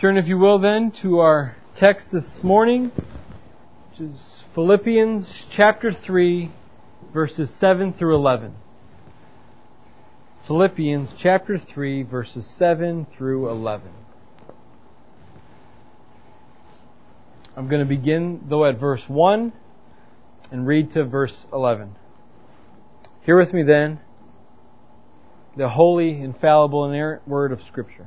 Turn, if you will, then, to our text this morning, which is Philippians chapter 3, verses 7 through 11. Philippians chapter 3, verses 7 through 11. I'm going to begin, though, at verse 1 and read to verse 11. Hear with me then the holy, infallible, and inerrant word of Scripture.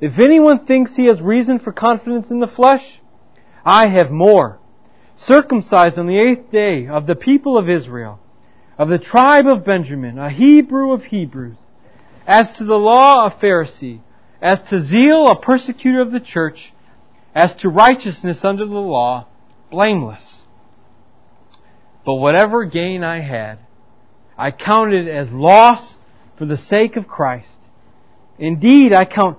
If anyone thinks he has reason for confidence in the flesh, I have more. Circumcised on the eighth day of the people of Israel, of the tribe of Benjamin, a Hebrew of Hebrews, as to the law a Pharisee, as to zeal a persecutor of the church, as to righteousness under the law, blameless. But whatever gain I had, I counted as loss for the sake of Christ. Indeed, I count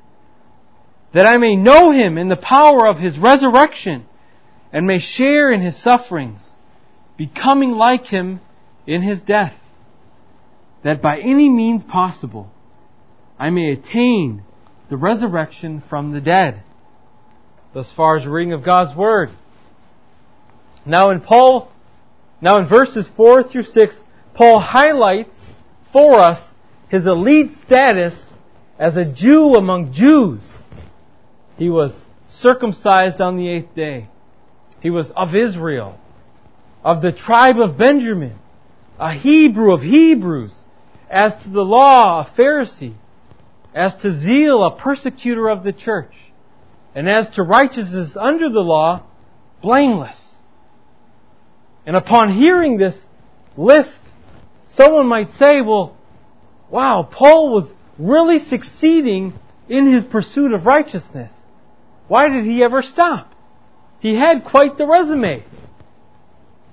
that I may know Him in the power of His resurrection and may share in His sufferings, becoming like Him in His death, that by any means possible I may attain the resurrection from the dead. Thus far as reading of God's Word. Now in Paul, now in verses 4 through 6, Paul highlights for us his elite status as a Jew among Jews. He was circumcised on the eighth day. He was of Israel, of the tribe of Benjamin, a Hebrew of Hebrews, as to the law, a Pharisee, as to zeal, a persecutor of the church, and as to righteousness under the law, blameless. And upon hearing this list, someone might say, well, wow, Paul was really succeeding in his pursuit of righteousness. Why did he ever stop? He had quite the resume.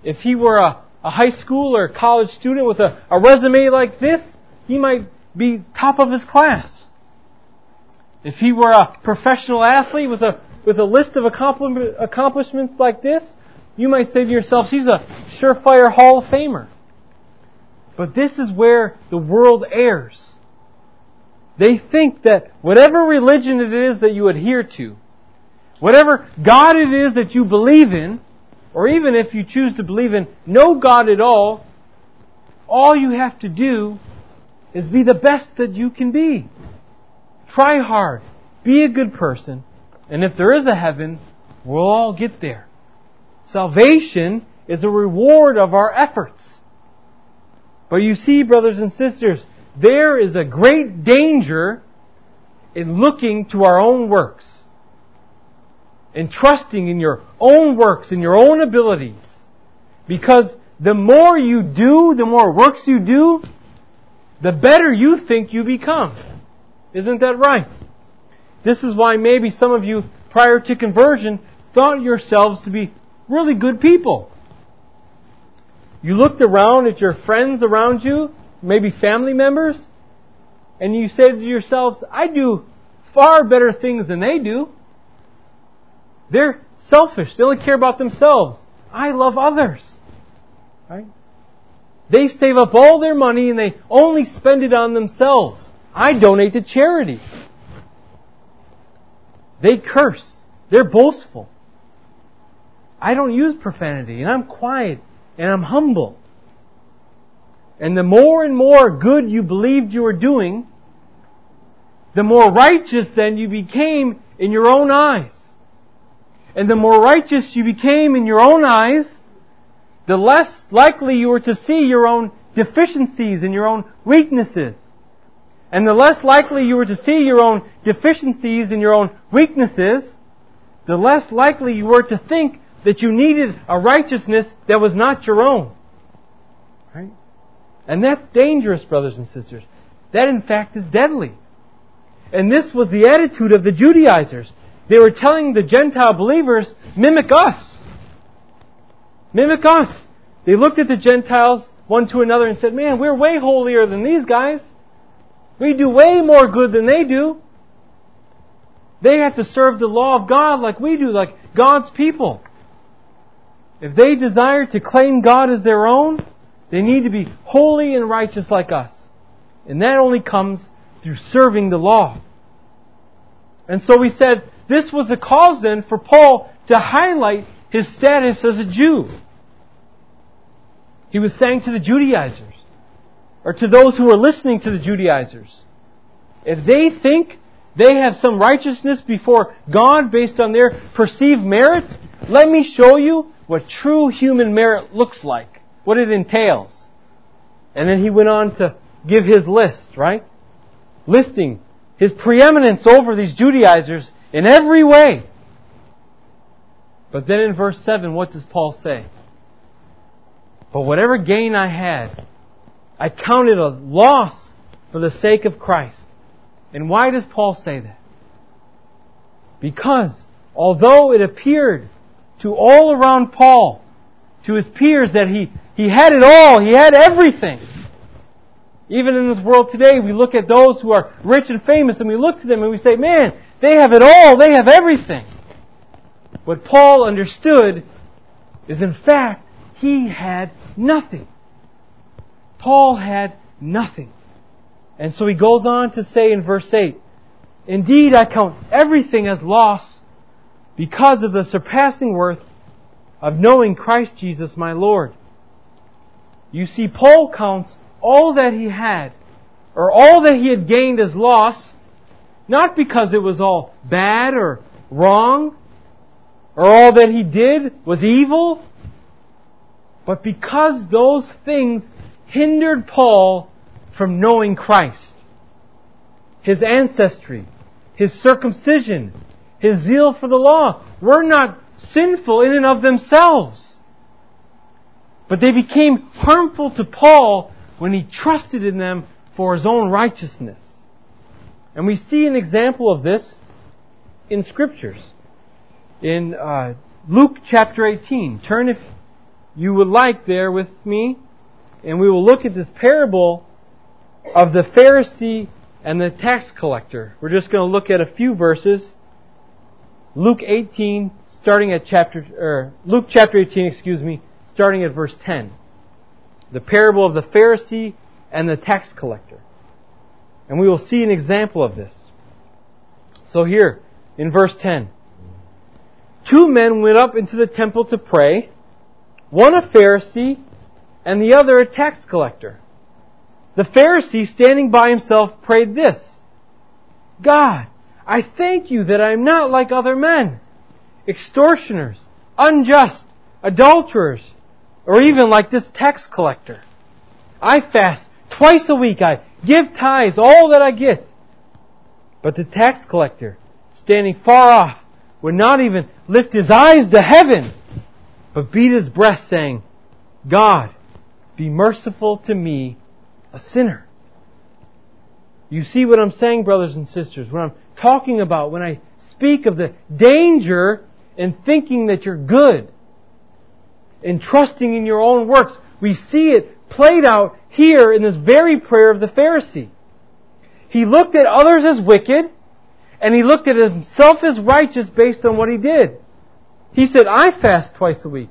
If he were a, a high school or college student with a, a resume like this, he might be top of his class. If he were a professional athlete with a, with a list of accomplishments like this, you might say to yourself, he's a surefire Hall of Famer. But this is where the world errs. They think that whatever religion it is that you adhere to, whatever God it is that you believe in, or even if you choose to believe in no God at all, all you have to do is be the best that you can be. Try hard. Be a good person. And if there is a heaven, we'll all get there. Salvation is a reward of our efforts. But you see, brothers and sisters, there is a great danger in looking to our own works. In trusting in your own works, in your own abilities. Because the more you do, the more works you do, the better you think you become. Isn't that right? This is why maybe some of you, prior to conversion, thought yourselves to be really good people. You looked around at your friends around you, maybe family members, and you said to yourselves, I do far better things than they do. They're selfish. They only care about themselves. I love others. Right? They save up all their money and they only spend it on themselves. I donate to charity. They curse. They're boastful. I don't use profanity and I'm quiet and I'm humble. And the more and more good you believed you were doing, the more righteous then you became in your own eyes. And the more righteous you became in your own eyes, the less likely you were to see your own deficiencies and your own weaknesses. And the less likely you were to see your own deficiencies and your own weaknesses, the less likely you were to think that you needed a righteousness that was not your own. Right? And that's dangerous, brothers and sisters. That in fact is deadly. And this was the attitude of the Judaizers. They were telling the Gentile believers, mimic us. Mimic us. They looked at the Gentiles one to another and said, man, we're way holier than these guys. We do way more good than they do. They have to serve the law of God like we do, like God's people. If they desire to claim God as their own, they need to be holy and righteous like us. And that only comes through serving the law. And so we said this was the cause then for Paul to highlight his status as a Jew. He was saying to the Judaizers, or to those who were listening to the Judaizers, if they think they have some righteousness before God based on their perceived merit, let me show you what true human merit looks like, what it entails. And then he went on to give his list, right? Listing his preeminence over these Judaizers in every way. But then in verse 7, what does Paul say? But whatever gain I had, I counted a loss for the sake of Christ. And why does Paul say that? Because although it appeared to all around Paul, to his peers that he, he had it all, he had everything. Even in this world today, we look at those who are rich and famous and we look to them and we say, man, they have it all, they have everything. What Paul understood is in fact, he had nothing. Paul had nothing. And so he goes on to say in verse 8, Indeed, I count everything as loss because of the surpassing worth of knowing Christ Jesus my Lord. You see, Paul counts all that he had, or all that he had gained as loss, not because it was all bad or wrong, or all that he did was evil, but because those things hindered Paul from knowing Christ. His ancestry, his circumcision, his zeal for the law were not sinful in and of themselves. But they became harmful to Paul when he trusted in them for his own righteousness. And we see an example of this in scriptures. In uh, Luke chapter 18. Turn if you would like there with me, and we will look at this parable of the Pharisee and the tax collector. We're just going to look at a few verses. Luke 18, starting at chapter, or Luke chapter 18, excuse me, starting at verse 10. The parable of the Pharisee and the tax collector. And we will see an example of this. So here, in verse 10. Two men went up into the temple to pray, one a Pharisee and the other a tax collector. The Pharisee, standing by himself, prayed this God, I thank you that I am not like other men, extortioners, unjust, adulterers, or even like this tax collector. I fast twice a week. I give tithes, all that I get. But the tax collector, standing far off, would not even lift his eyes to heaven, but beat his breast, saying, God, be merciful to me, a sinner. You see what I'm saying, brothers and sisters, what I'm talking about when I speak of the danger in thinking that you're good, in trusting in your own works. We see it played out here in this very prayer of the Pharisee. He looked at others as wicked, and he looked at himself as righteous based on what he did. He said, I fast twice a week.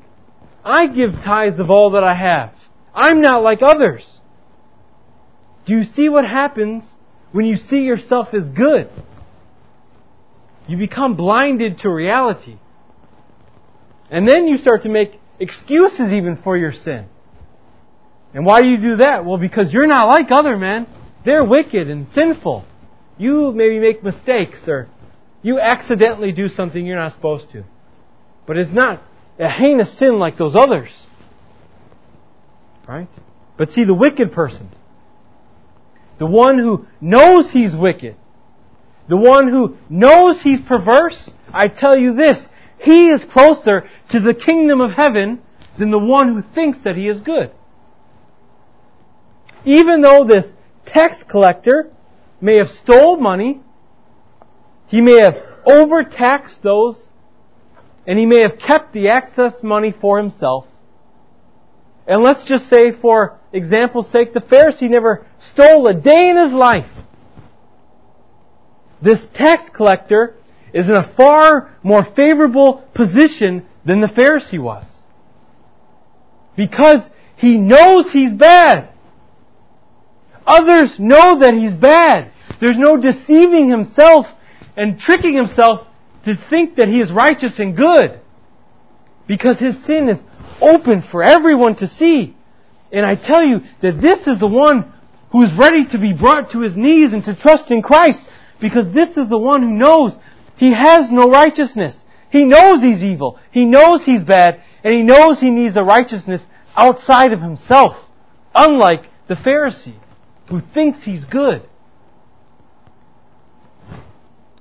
I give tithes of all that I have. I'm not like others. Do you see what happens when you see yourself as good? You become blinded to reality. And then you start to make excuses even for your sin. And why do you do that? Well, because you're not like other men. They're wicked and sinful. you maybe make mistakes or you accidentally do something you're not supposed to. But it's not a heinous sin like those others. Right? But see, the wicked person, the one who knows he's wicked, the one who knows he's perverse, I tell you this, he is closer to the kingdom of heaven than the one who thinks that he is good. Even though this tax collector may have stole money, he may have overtaxed those, and he may have kept the excess money for himself. And let's just say, for example's sake, the Pharisee never stole a day in his life. This tax collector is in a far more favorable position than the Pharisee was. Because he knows he's bad. Others know that he's bad. There's no deceiving himself and tricking himself to think that he is righteous and good. Because his sin is open for everyone to see. And I tell you that this is the one who is ready to be brought to his knees and to trust in Christ. Because this is the one who knows he has no righteousness. He knows he's evil. He knows he's bad. And he knows he needs a righteousness outside of himself. Unlike the Pharisee, who thinks he's good.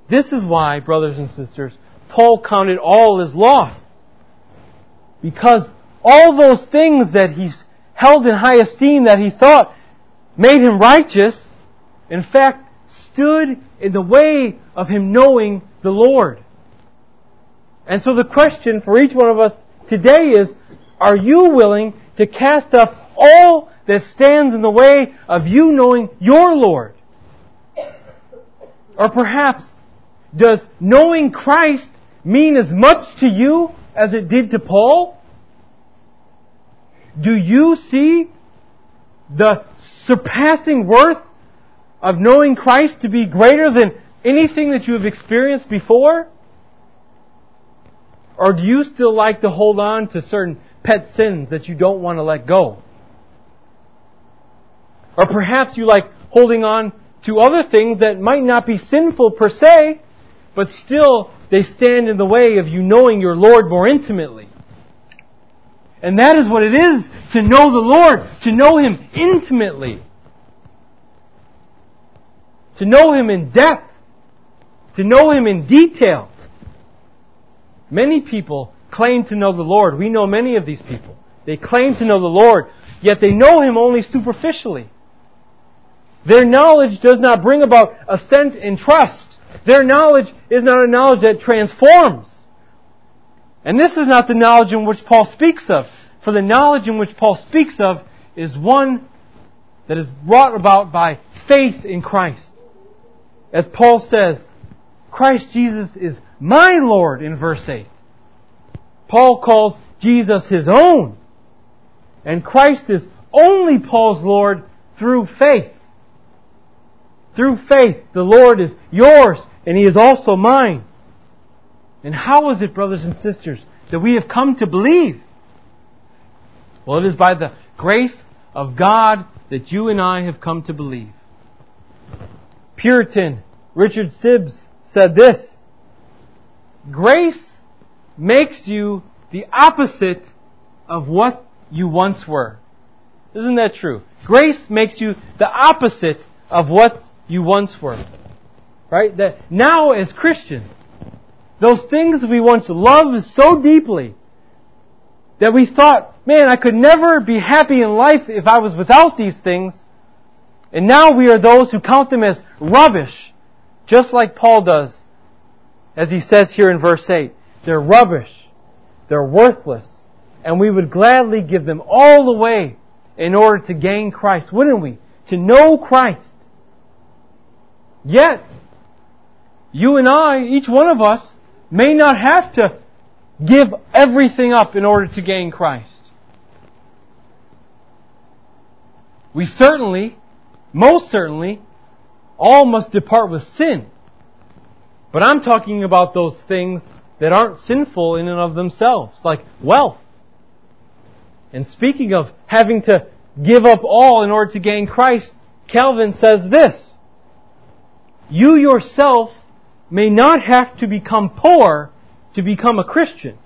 This is why, brothers and sisters, Paul counted all as loss. Because all those things that he's held in high esteem that he thought made him righteous, in fact, stood in the way of him knowing the Lord. And so the question for each one of us today is, are you willing to cast off all that stands in the way of you knowing your Lord? Or perhaps, does knowing Christ mean as much to you as it did to Paul? Do you see the surpassing worth of knowing Christ to be greater than anything that you have experienced before? Or do you still like to hold on to certain pet sins that you don't want to let go? Or perhaps you like holding on to other things that might not be sinful per se, but still they stand in the way of you knowing your Lord more intimately. And that is what it is to know the Lord, to know Him intimately, to know Him in depth, to know Him in detail. Many people claim to know the Lord. We know many of these people. They claim to know the Lord, yet they know Him only superficially. Their knowledge does not bring about assent and trust. Their knowledge is not a knowledge that transforms. And this is not the knowledge in which Paul speaks of. For the knowledge in which Paul speaks of is one that is brought about by faith in Christ. As Paul says, Christ Jesus is my Lord in verse 8. Paul calls Jesus his own. And Christ is only Paul's Lord through faith. Through faith, the Lord is yours and He is also mine. And how is it, brothers and sisters, that we have come to believe? Well, it is by the grace of God that you and I have come to believe. Puritan Richard Sibbes said this Grace makes you the opposite of what you once were. Isn't that true? Grace makes you the opposite of what you once were. Right? That now as Christians, those things we once loved so deeply that we thought, man, I could never be happy in life if I was without these things. And now we are those who count them as rubbish, just like Paul does, as he says here in verse 8. They're rubbish. They're worthless. And we would gladly give them all away in order to gain Christ, wouldn't we? To know Christ. Yet, you and I, each one of us, may not have to give everything up in order to gain Christ. We certainly, most certainly, all must depart with sin. But I'm talking about those things that aren't sinful in and of themselves, like wealth. And speaking of having to give up all in order to gain Christ, Calvin says this you yourself may not have to become poor to become a Christian.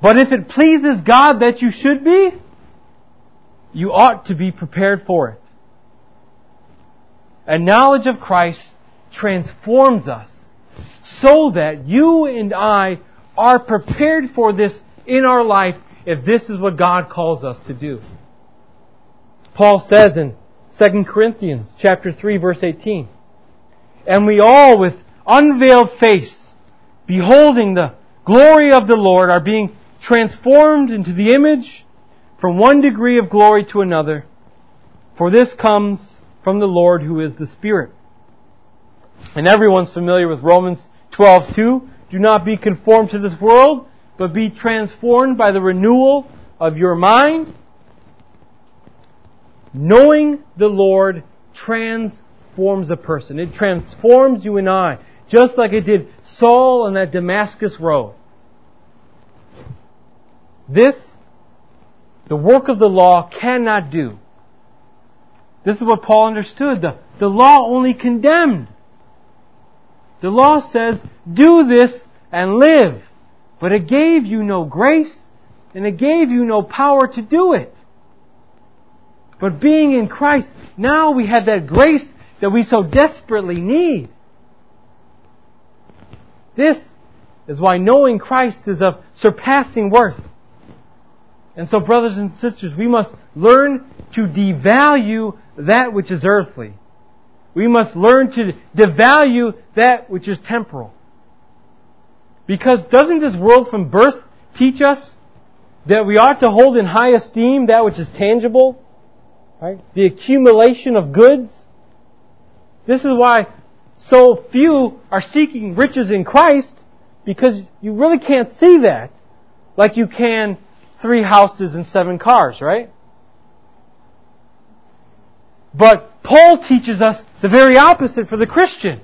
But if it pleases God that you should be, you ought to be prepared for it. A knowledge of Christ transforms us so that you and I are prepared for this in our life if this is what God calls us to do. Paul says in 2 Corinthians chapter 3 verse 18, And we all with unveiled face, beholding the glory of the Lord, are being transformed into the image from one degree of glory to another. For this comes from the Lord who is the Spirit. And everyone's familiar with Romans 12:2. Do not be conformed to this world, but be transformed by the renewal of your mind. Knowing the Lord transforms a person. It transforms you and I, just like it did Saul on that Damascus road. This, the work of the law cannot do. This is what Paul understood. The, the law only condemned. The law says, do this and live. But it gave you no grace and it gave you no power to do it. But being in Christ, now we have that grace that we so desperately need. This is why knowing Christ is of surpassing worth. And so, brothers and sisters, we must learn to devalue that which is earthly. We must learn to devalue that which is temporal. Because doesn't this world from birth teach us that we ought to hold in high esteem that which is tangible? Right? The accumulation of goods. This is why so few are seeking riches in Christ because you really can't see that like you can three houses and seven cars, right? But Paul teaches us the very opposite for the Christian.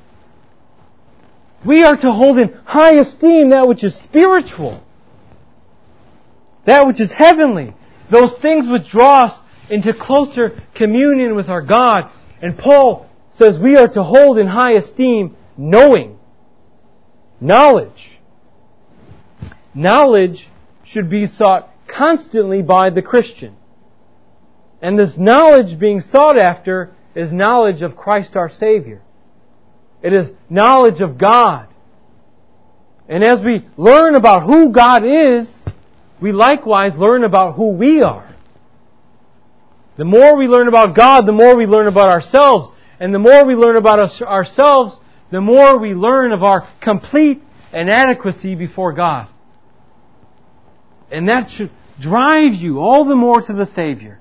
We are to hold in high esteem that which is spiritual, that which is heavenly, those things which draw us into closer communion with our God. And Paul says we are to hold in high esteem knowing, knowledge. Knowledge should be sought constantly by the Christian. And this knowledge being sought after is knowledge of Christ our Savior. It is knowledge of God. And as we learn about who God is, we likewise learn about who we are. The more we learn about God, the more we learn about ourselves. And the more we learn about us, ourselves, the more we learn of our complete inadequacy before God. And that should drive you all the more to the Savior.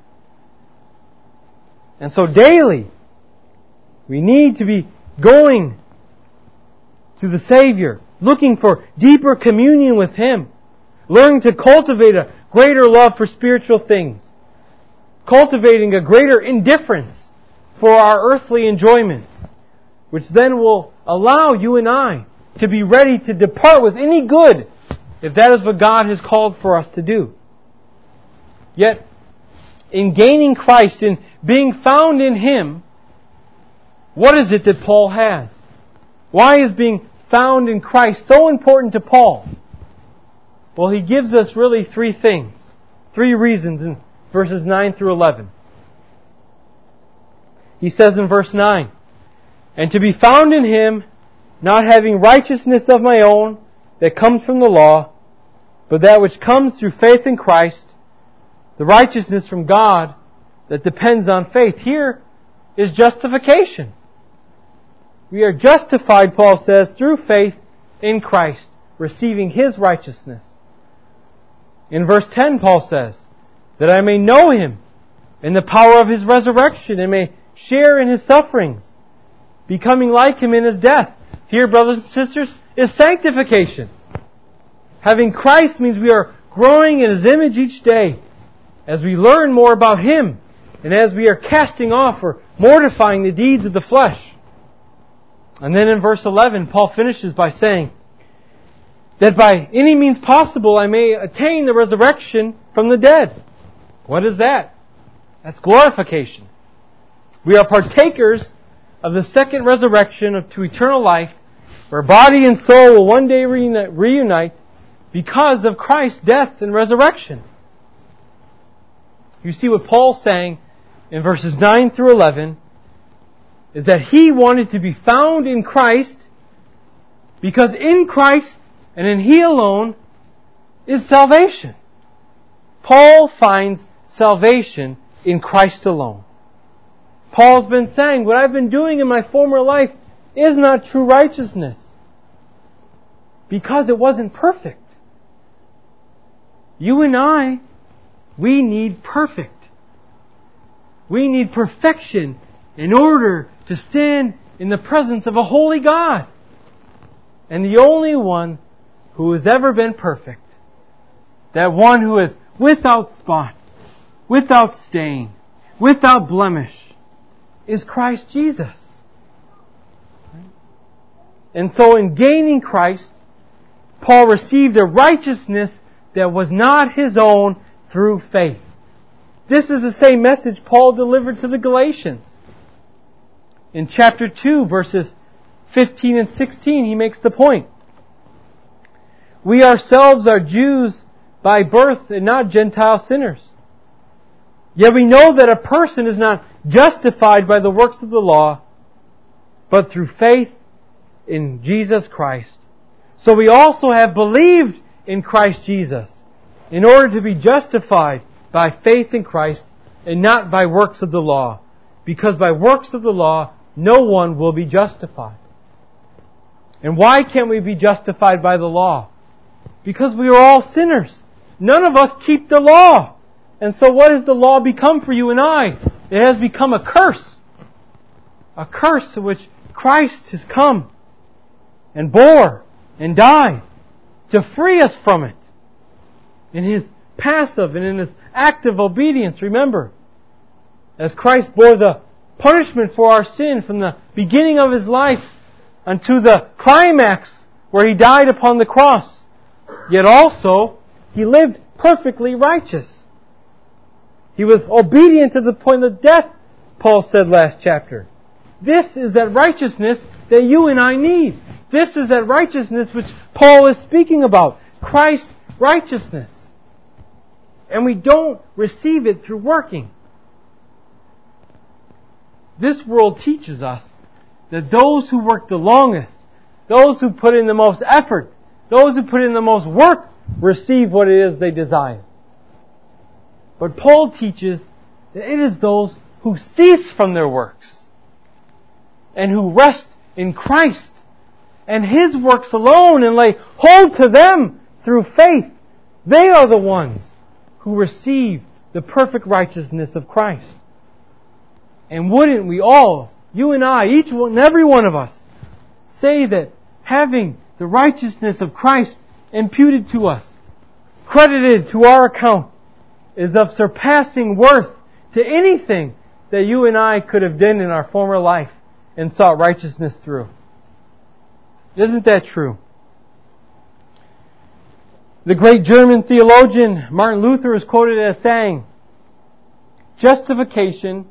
And so daily, we need to be going to the Savior, looking for deeper communion with Him, learning to cultivate a greater love for spiritual things, cultivating a greater indifference for our earthly enjoyments, which then will allow you and I to be ready to depart with any good if that is what God has called for us to do. Yet, in gaining Christ, in being found in Him, what is it that Paul has? Why is being found in Christ so important to Paul? Well, he gives us really three things, three reasons in verses 9 through 11. He says in verse 9, And to be found in Him, not having righteousness of my own that comes from the law, but that which comes through faith in Christ, the righteousness from God that depends on faith. Here is justification. We are justified, Paul says, through faith in Christ, receiving His righteousness. In verse 10, Paul says, that I may know Him in the power of His resurrection and may share in His sufferings, becoming like Him in His death. Here, brothers and sisters, is sanctification. Having Christ means we are growing in His image each day as we learn more about Him, and as we are casting off or mortifying the deeds of the flesh. And then in verse 11, Paul finishes by saying, that by any means possible I may attain the resurrection from the dead. What is that? That's glorification. We are partakers of the second resurrection to eternal life, where body and soul will one day reunite because of Christ's death and resurrection. You see what Paul's saying in verses 9 through 11 is that he wanted to be found in Christ because in Christ and in He alone is salvation. Paul finds salvation in Christ alone. Paul's been saying, what I've been doing in my former life is not true righteousness. Because it wasn't perfect. You and I, we need perfect. We need perfection in order to stand in the presence of a holy God. And the only one who has ever been perfect, that one who is without spot, without stain, without blemish, is Christ Jesus. And so in gaining Christ, Paul received a righteousness that was not his own through faith. This is the same message Paul delivered to the Galatians. In chapter 2, verses 15 and 16, he makes the point. We ourselves are Jews by birth and not Gentile sinners. Yet we know that a person is not justified by the works of the law, but through faith in Jesus Christ. So we also have believed in Christ Jesus in order to be justified by faith in Christ and not by works of the law. Because by works of the law, no one will be justified. And why can't we be justified by the law? Because we are all sinners. None of us keep the law. And so what has the law become for you and I? It has become a curse. A curse to which Christ has come and bore and died to free us from it. In His passive and in His active obedience, remember, as Christ bore the punishment for our sin from the beginning of His life unto the climax where He died upon the cross. Yet also, He lived perfectly righteous. He was obedient to the point of death, Paul said last chapter. This is that righteousness that you and I need. This is that righteousness which Paul is speaking about. Christ's righteousness. And we don't receive it through working. This world teaches us that those who work the longest, those who put in the most effort, those who put in the most work receive what it is they desire. But Paul teaches that it is those who cease from their works and who rest in Christ and His works alone and lay hold to them through faith. They are the ones who receive the perfect righteousness of Christ. And wouldn't we all, you and I, each one, every one of us, say that having the righteousness of Christ imputed to us, credited to our account, is of surpassing worth to anything that you and I could have done in our former life and sought righteousness through. Isn't that true? The great German theologian Martin Luther is quoted as saying, Justification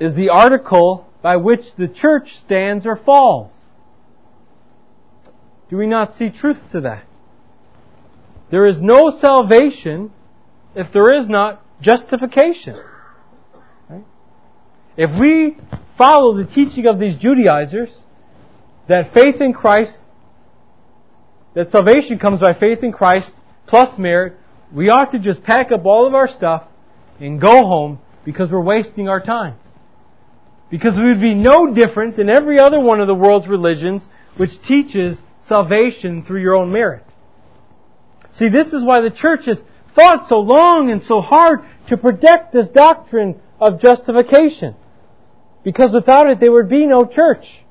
is the article by which the church stands or falls. Do we not see truth to that? There is no salvation if there is not justification. If we follow the teaching of these Judaizers, that faith in Christ, that salvation comes by faith in Christ plus merit, we ought to just pack up all of our stuff and go home because we're wasting our time. Because we would be no different than every other one of the world's religions which teaches salvation through your own merit. See, this is why the church has fought so long and so hard to protect this doctrine of justification. Because without it, there would be no church.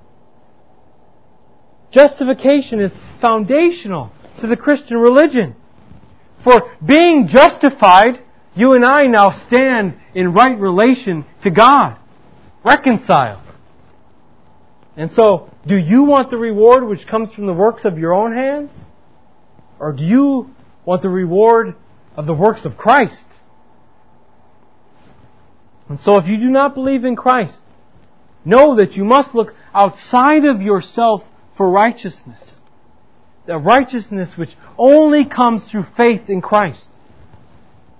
Justification is foundational to the Christian religion. For being justified, you and I now stand in right relation to God. Reconciled. And so, do you want the reward which comes from the works of your own hands? Or do you want the reward of the works of Christ? And so if you do not believe in Christ, know that you must look outside of yourself for righteousness. The righteousness which only comes through faith in Christ.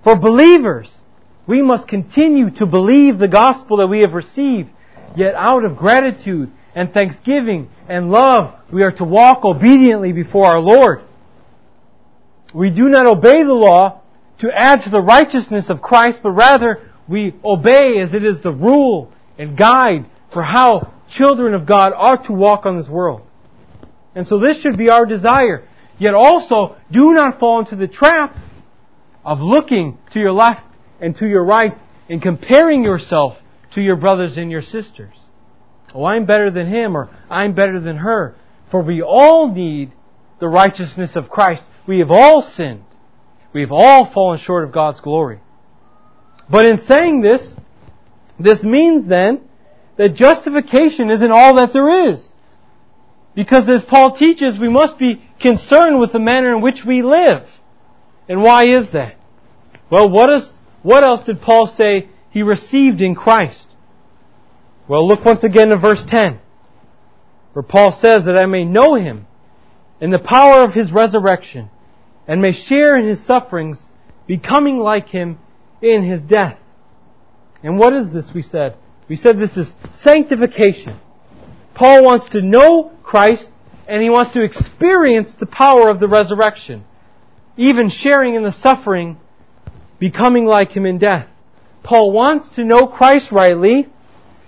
For believers, we must continue to believe the gospel that we have received, yet out of gratitude and thanksgiving and love, we are to walk obediently before our Lord. We do not obey the law to add to the righteousness of Christ, but rather we obey as it is the rule and guide for how children of God are to walk on this world. And so this should be our desire. Yet also, do not fall into the trap of looking to your left and to your right and comparing yourself to your brothers and your sisters. Oh, I'm better than him or I'm better than her. For we all need the righteousness of Christ. We have all sinned. We have all fallen short of God's glory. But in saying this, this means then that justification isn't all that there is. Because as Paul teaches, we must be concerned with the manner in which we live. And why is that? Well, what, is, what else did Paul say he received in Christ? Well, look once again to verse 10, where Paul says that I may know him in the power of his resurrection and may share in his sufferings, becoming like him in his death. And what is this we said? We said this is sanctification. Paul wants to know Christ and he wants to experience the power of the resurrection, even sharing in the suffering, becoming like him in death. Paul wants to know Christ rightly.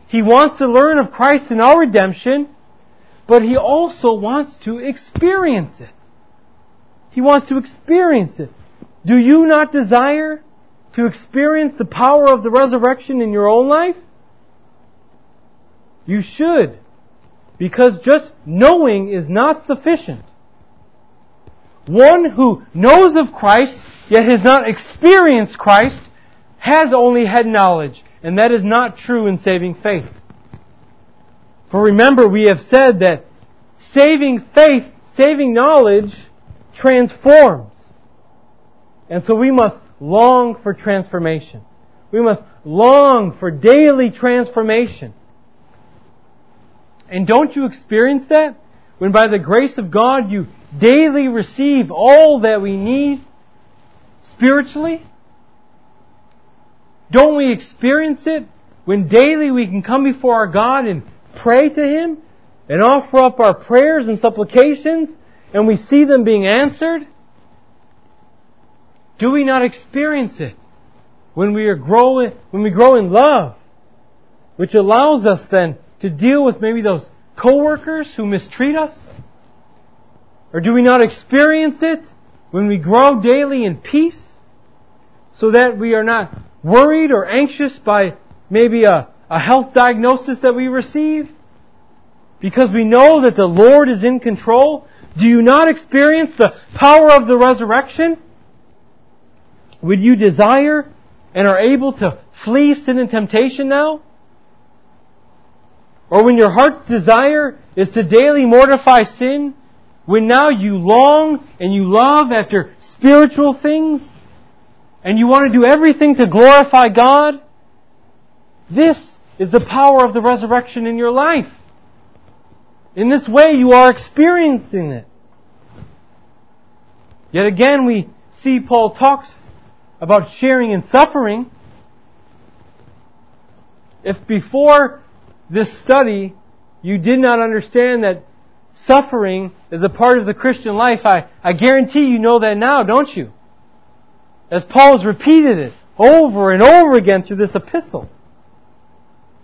He wants to learn of Christ in our redemption, but he also wants to experience it. He wants to experience it. Do you not desire to experience the power of the resurrection in your own life? You should. Because just knowing is not sufficient. One who knows of Christ, yet has not experienced Christ, has only had knowledge, and that is not true in saving faith. For remember, we have said that saving faith, saving knowledge, transforms. And so we must long for transformation. We must long for daily transformation. And don't you experience that? When by the grace of God you daily receive all that we need spiritually? Don't we experience it when daily we can come before our God and pray to Him and offer up our prayers and supplications and we see them being answered? Do we not experience it when we are growing, when we grow in love, which allows us then to deal with maybe those coworkers who mistreat us? Or do we not experience it when we grow daily in peace so that we are not worried or anxious by maybe a, a health diagnosis that we receive? Because we know that the Lord is in control? Do you not experience the power of the resurrection? Would you desire and are able to flee sin and temptation now? Or when your heart's desire is to daily mortify sin, when now you long and you love after spiritual things, and you want to do everything to glorify God, this is the power of the resurrection in your life. In this way, you are experiencing it. Yet again, we see Paul talks about sharing in suffering. If before this study, you did not understand that suffering is a part of the Christian life, I, I guarantee you know that now, don't you? As Paul has repeated it over and over again through this epistle.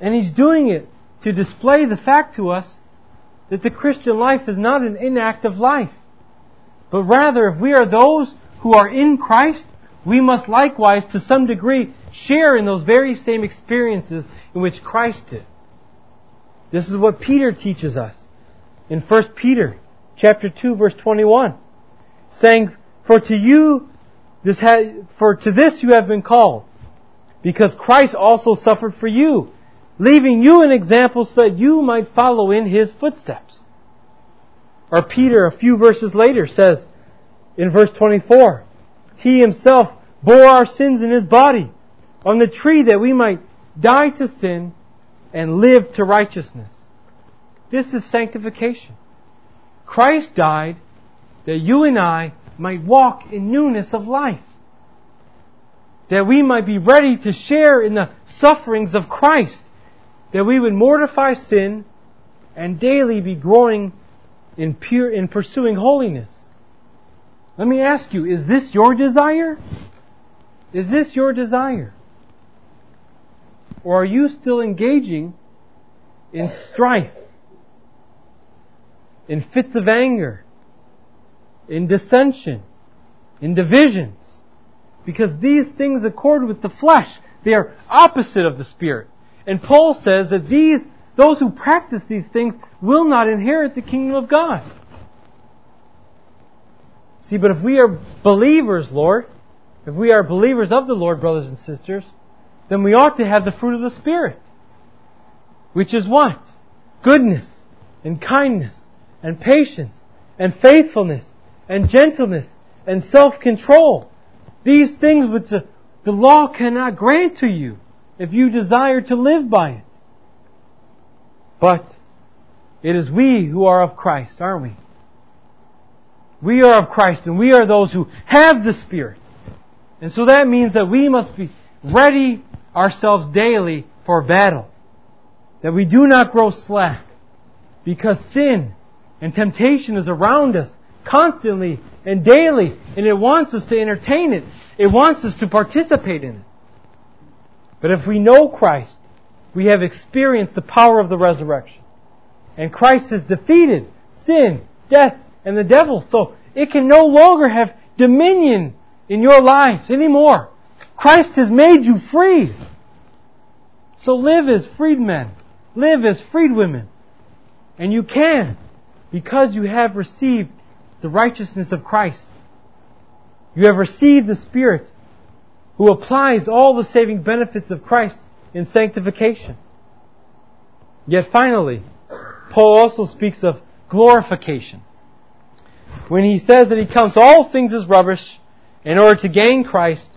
And he's doing it to display the fact to us that the Christian life is not an inactive life. But rather, if we are those who are in Christ, we must likewise, to some degree, share in those very same experiences in which Christ did. This is what Peter teaches us in 1 Peter chapter 2 verse 21, saying, "For to you this ha- for to this you have been called, because Christ also suffered for you, leaving you an example so that you might follow in his footsteps." Or Peter a few verses later says in verse 24, "He himself bore our sins in his body on the tree that we might die to sin and live to righteousness. This is sanctification. Christ died that you and I might walk in newness of life. That we might be ready to share in the sufferings of Christ. That we would mortify sin and daily be growing in pure, in pursuing holiness. Let me ask you, is this your desire? Is this your desire? Or are you still engaging in strife, in fits of anger, in dissension, in divisions? Because these things accord with the flesh. They are opposite of the Spirit. And Paul says that these, those who practice these things will not inherit the kingdom of God. See, but if we are believers, Lord, if we are believers of the Lord, brothers and sisters, then we ought to have the fruit of the Spirit. Which is what? Goodness, and kindness, and patience, and faithfulness, and gentleness, and self-control. These things which the, the law cannot grant to you if you desire to live by it. But it is we who are of Christ, aren't we? We are of Christ and we are those who have the Spirit. And so that means that we must be ready ourselves daily for battle. That we do not grow slack. Because sin and temptation is around us constantly and daily and it wants us to entertain it. It wants us to participate in it. But if we know Christ, we have experienced the power of the resurrection. And Christ has defeated sin, death, and the devil. So it can no longer have dominion in your lives anymore. Christ has made you free. So live as freedmen. Live as freedwomen. And you can because you have received the righteousness of Christ. You have received the Spirit who applies all the saving benefits of Christ in sanctification. Yet finally, Paul also speaks of glorification. When he says that he counts all things as rubbish in order to gain Christ,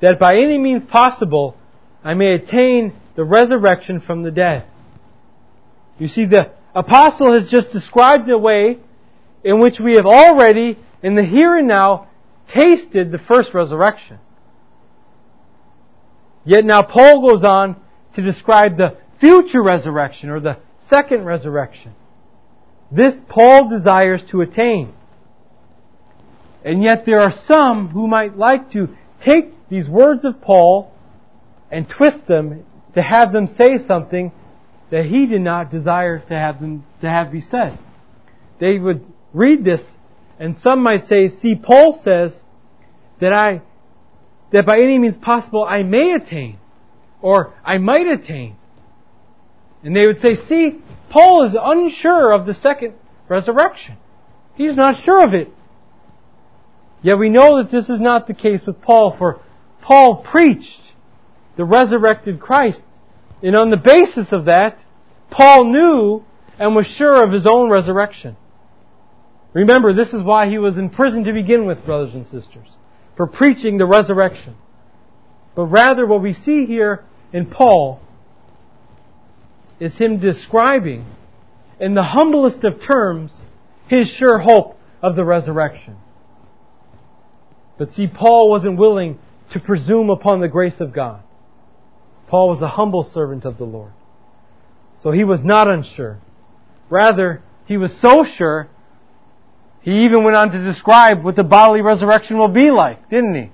that by any means possible I may attain the resurrection from the dead. You see, the apostle has just described the way in which we have already, in the here and now, tasted the first resurrection. Yet now Paul goes on to describe the future resurrection or the second resurrection. This Paul desires to attain. And yet there are some who might like to take these words of Paul and twist them to have them say something that he did not desire to have them to have be said. They would read this and some might say, see Paul says that I that by any means possible I may attain or I might attain. And they would say, see, Paul is unsure of the second resurrection. He's not sure of it. Yet we know that this is not the case with Paul, for Paul preached the resurrected Christ. And on the basis of that, Paul knew and was sure of his own resurrection. Remember, this is why he was in prison to begin with, brothers and sisters, for preaching the resurrection. But rather, what we see here in Paul is him describing, in the humblest of terms, his sure hope of the resurrection. But see, Paul wasn't willing to presume upon the grace of God. Paul was a humble servant of the Lord. So he was not unsure. Rather, he was so sure, he even went on to describe what the bodily resurrection will be like, didn't he?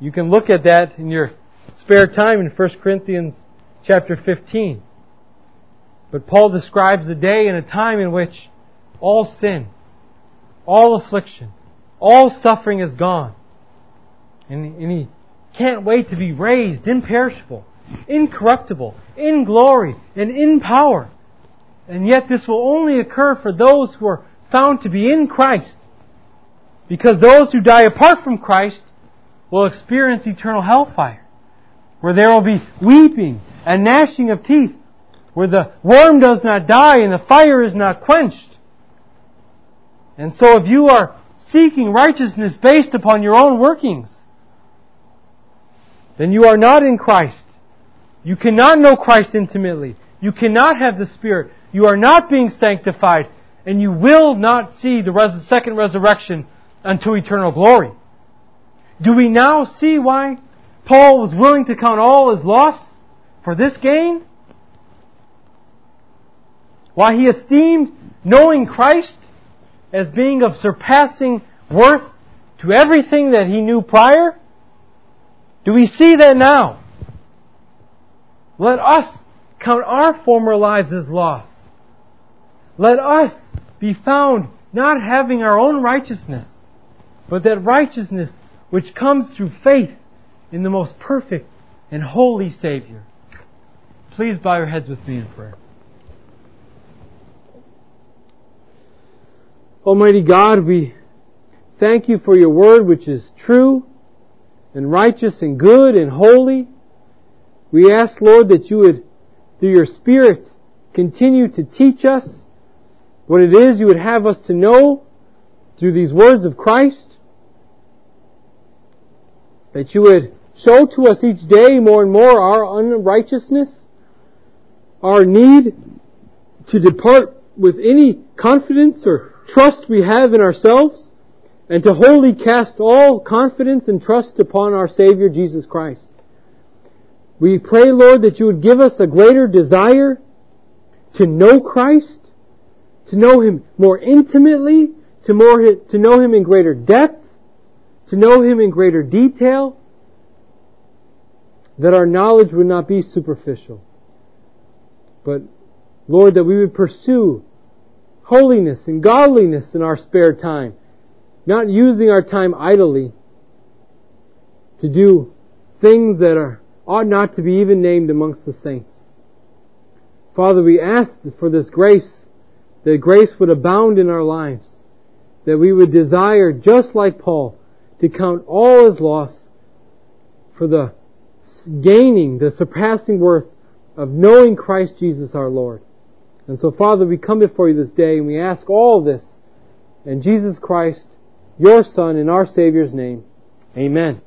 You can look at that in your spare time in 1 Corinthians chapter 15. But Paul describes a day and a time in which all sin, all affliction, all suffering is gone. And, and he can't wait to be raised imperishable, incorruptible, in glory, and in power. And yet this will only occur for those who are found to be in Christ. Because those who die apart from Christ will experience eternal hellfire, where there will be weeping and gnashing of teeth, where the worm does not die and the fire is not quenched. And so if you are seeking righteousness based upon your own workings, then you are not in Christ. You cannot know Christ intimately. You cannot have the Spirit. You are not being sanctified. And you will not see the res- second resurrection unto eternal glory. Do we now see why Paul was willing to count all as loss for this gain? Why he esteemed knowing Christ as being of surpassing worth to everything that he knew prior? Do we see that now? Let us count our former lives as loss. Let us be found not having our own righteousness, but that righteousness which comes through faith in the most perfect and holy Savior. Please bow your heads with me in prayer. Almighty God, we thank you for your word which is true and righteous and good and holy. We ask, Lord, that you would, through your Spirit, continue to teach us what it is you would have us to know through these words of Christ. That you would show to us each day more and more our unrighteousness, our need to depart with any confidence or trust we have in ourselves, and to wholly cast all confidence and trust upon our Savior Jesus Christ. We pray, Lord, that you would give us a greater desire to know Christ, to know Him more intimately, to, more, to know Him in greater depth, to know Him in greater detail, that our knowledge would not be superficial. But, Lord, that we would pursue holiness and godliness in our spare time, not using our time idly to do things that are, ought not to be even named amongst the saints. Father, we ask for this grace, that grace would abound in our lives, that we would desire, just like Paul, to count all as loss for the gaining, the surpassing worth of knowing Christ Jesus our Lord. And so, Father, we come before you this day and we ask all this in Jesus Christ, your Son, in our Savior's name. Amen.